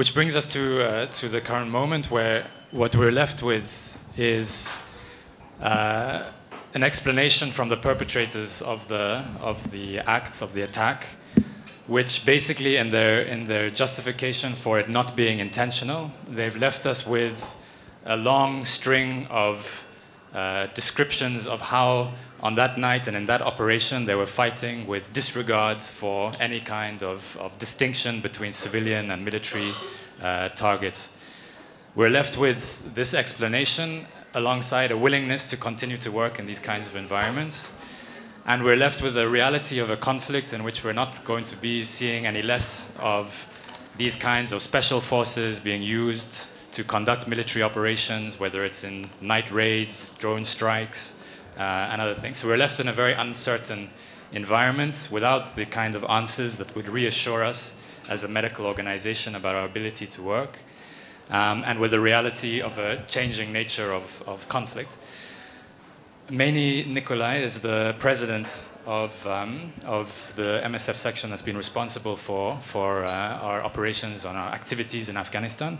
which brings us to, uh, to the current moment where what we're left with is uh, an explanation from the perpetrators of the, of the acts of the attack, which basically, in their, in their justification for it not being intentional, they've left us with a long string of uh, descriptions of how, on that night and in that operation, they were fighting with disregard for any kind of, of distinction between civilian and military uh, targets. We're left with this explanation alongside a willingness to continue to work in these kinds of environments. And we're left with the reality of a conflict in which we're not going to be seeing any less of these kinds of special forces being used to conduct military operations, whether it's in night raids, drone strikes, uh, and other things. So we're left in a very uncertain environment without the kind of answers that would reassure us as a medical organization about our ability to work um, and with the reality of a changing nature of, of conflict. Meinie Nicolai is the president of, um, of the MSF section that's been responsible for, for uh, our operations and our activities in Afghanistan.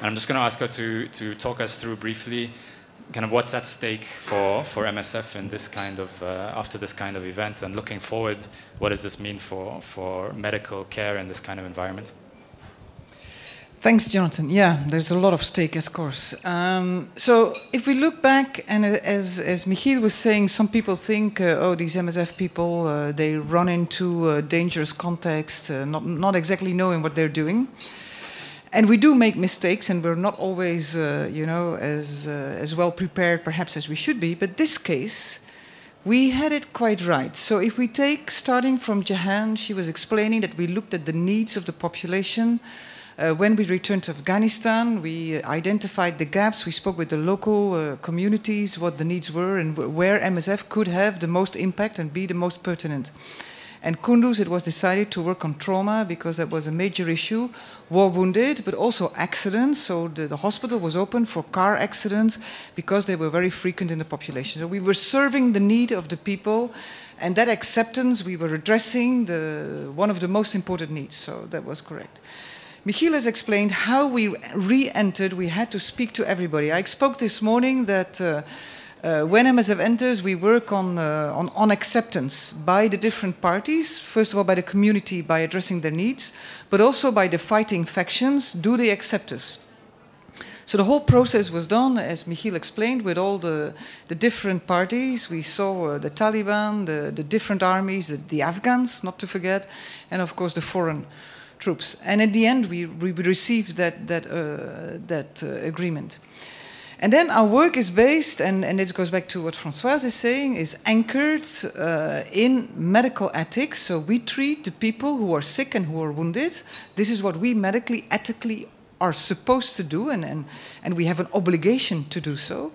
And I'm just going to ask her to, to talk us through briefly kind of what's at stake for, for MSF in this kind of, uh, after this kind of event and looking forward, what does this mean for, for medical care in this kind of environment? Thanks, Jonathan. Yeah, there's a lot of stake, of course. Um, so if we look back, and as, as Michiel was saying, some people think, uh, oh, these MSF people, uh, they run into a dangerous context, uh, not, not exactly knowing what they're doing. And we do make mistakes, and we're not always, uh, you know, as, uh, as well prepared perhaps as we should be. But this case, we had it quite right. So if we take, starting from Jahan, she was explaining that we looked at the needs of the population, uh, when we returned to Afghanistan, we identified the gaps. We spoke with the local uh, communities, what the needs were, and where MSF could have the most impact and be the most pertinent. And Kunduz, it was decided to work on trauma because that was a major issue. War wounded, but also accidents. So the, the, hospital was open for car accidents because they were very frequent in the population. So we were serving the need of the people, and that acceptance, we were addressing the, one of the most important needs. So that was correct. Michiel has explained how we re entered, we had to speak to everybody. I spoke this morning that uh, uh, when MSF enters, we work on, uh, on, on, acceptance by the different parties. First of all, by the community, by addressing their needs, but also by the fighting factions. Do they accept us? So the whole process was done, as Michiel explained, with all the, the different parties. We saw uh, the Taliban, the, the different armies, the, the Afghans, not to forget, and of course the foreign troops. And in the end, we, we received that, that, uh, that uh, agreement. And then our work is based, and, and goes back to what Francoise is saying, is anchored uh, in medical ethics. So we treat the people who are sick and who are wounded. This is what we medically, ethically are supposed to do, and, and, and we have an obligation to do so.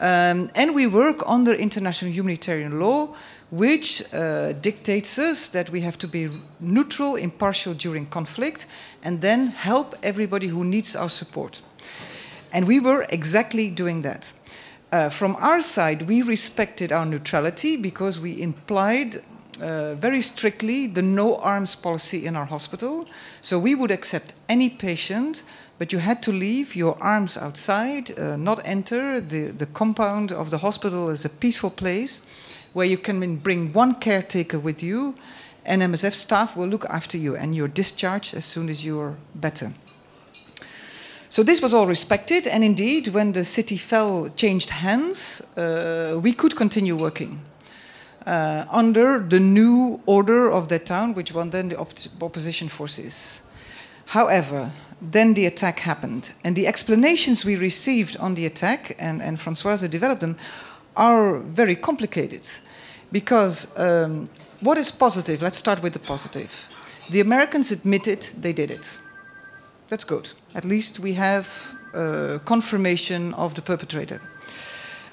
Um, and we work under international humanitarian law, which uh, dictates us that we have to be neutral, impartial during conflict, and then help everybody who needs our support. And we were exactly doing that. Uh, from our side, we respected our neutrality because we implied uh, very strictly the no arms policy in our hospital. So we would accept any patient but you had to leave your arms outside, uh, not enter. The, the compound of the hospital is a peaceful place where you can bring one caretaker with you, and MSF staff will look after you, and you're discharged as soon as you're better. So this was all respected, and indeed, when the city fell, changed hands, uh, we could continue working. Uh, under the new order of the town, which won then the op opposition forces. However, then the attack happened. And the explanations we received on the attack, and, and Francoise developed them, are very complicated. Because um, what is positive? Let's start with the positive. The Americans admitted they did it. That's good. At least we have uh, confirmation of the perpetrator.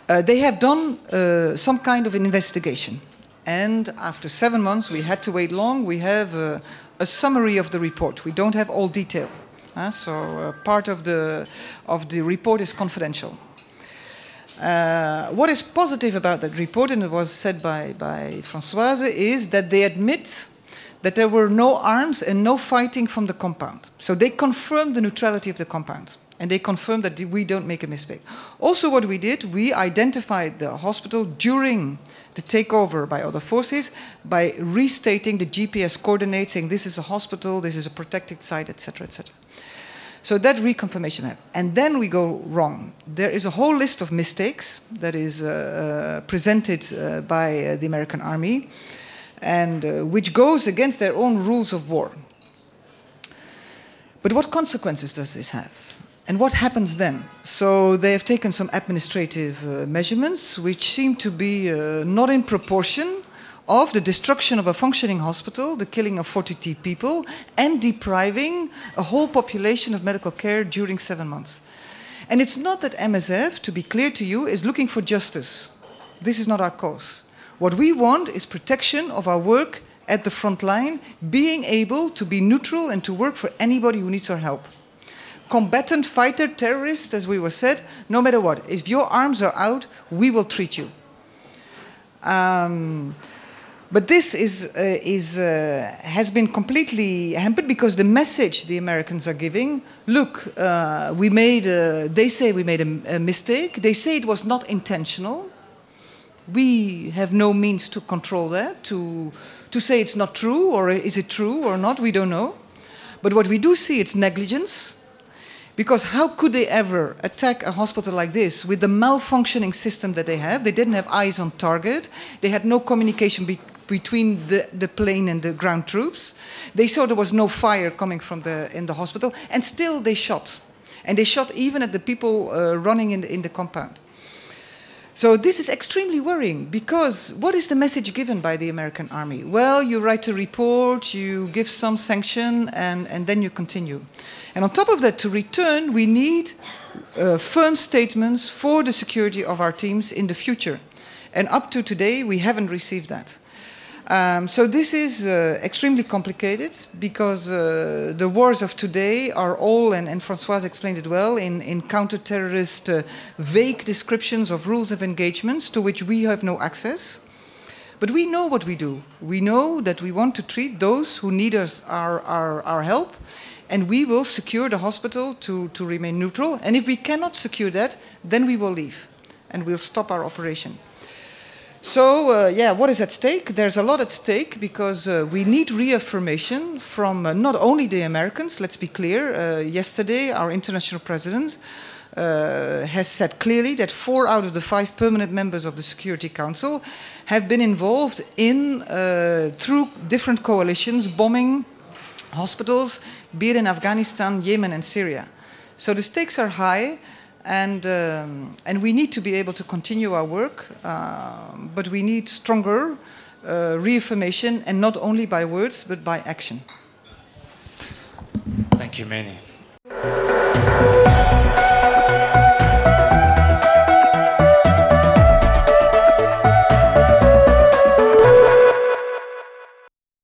Uh, they have done uh, some kind of an investigation. And after seven months, we had to wait long. We have a, a summary of the report. We don't have all detail. Uh, so uh, part of the, of the report is confidential. Uh, what is positive about that report, and it was said by, by Françoise, is that they admit that there were no arms and no fighting from the compound. So they confirmed the neutrality of the compound. And they confirmed that we don't make a mistake. Also, what we did, we identified the hospital during the takeover by other forces by restating the GPS coordinates, saying this is a hospital, this is a protected site, etc., etc. So that reconfirmation happened. And then we go wrong. There is a whole list of mistakes that is uh, uh, presented uh, by uh, the American army, and uh, which goes against their own rules of war. But what consequences does this have? And what happens then? So they have taken some administrative uh, measurements which seem to be uh, not in proportion of the destruction of a functioning hospital, the killing of 40 people, and depriving a whole population of medical care during seven months. And it's not that MSF, to be clear to you, is looking for justice. This is not our cause. What we want is protection of our work at the front line, being able to be neutral and to work for anybody who needs our help combatant fighter terrorist, as we were said, no matter what. If your arms are out, we will treat you. Um, but this is, uh, is, uh, has been completely hampered because the message the Americans are giving look, uh, we made a, they say we made a, a mistake. They say it was not intentional. We have no means to control that, to, to say it's not true, or is it true or not, we don't know. But what we do see, is negligence because how could they ever attack a hospital like this with the malfunctioning system that they have? They didn't have eyes on target. They had no communication be between the, the plane and the ground troops. They saw there was no fire coming from the, in the hospital, and still they shot. And they shot even at the people uh, running in the, in the compound. So this is extremely worrying because what is the message given by the American army? Well, you write a report, you give some sanction, and, and then you continue. And on top of that, to return, we need uh, firm statements for the security of our teams in the future. And up to today, we haven't received that. Um, so this is uh, extremely complicated because uh, the wars of today are all, and, and Francoise explained it well, in, in counter-terrorist uh, vague descriptions of rules of engagements to which we have no access. But we know what we do. We know that we want to treat those who need us, our, our, our help, and we will secure the hospital to, to remain neutral. And if we cannot secure that, then we will leave and we'll stop our operation. So, uh, yeah, what is at stake? There's a lot at stake because uh, we need reaffirmation from uh, not only the Americans, let's be clear. Uh, yesterday, our international president uh, has said clearly that four out of the five permanent members of the Security Council have been involved in, uh, through different coalitions, bombing hospitals, be it in Afghanistan, Yemen, and Syria. So the stakes are high, and, um, and we need to be able to continue our work, uh, but we need stronger uh, reaffirmation, and not only by words, but by action. Thank you, Meinie.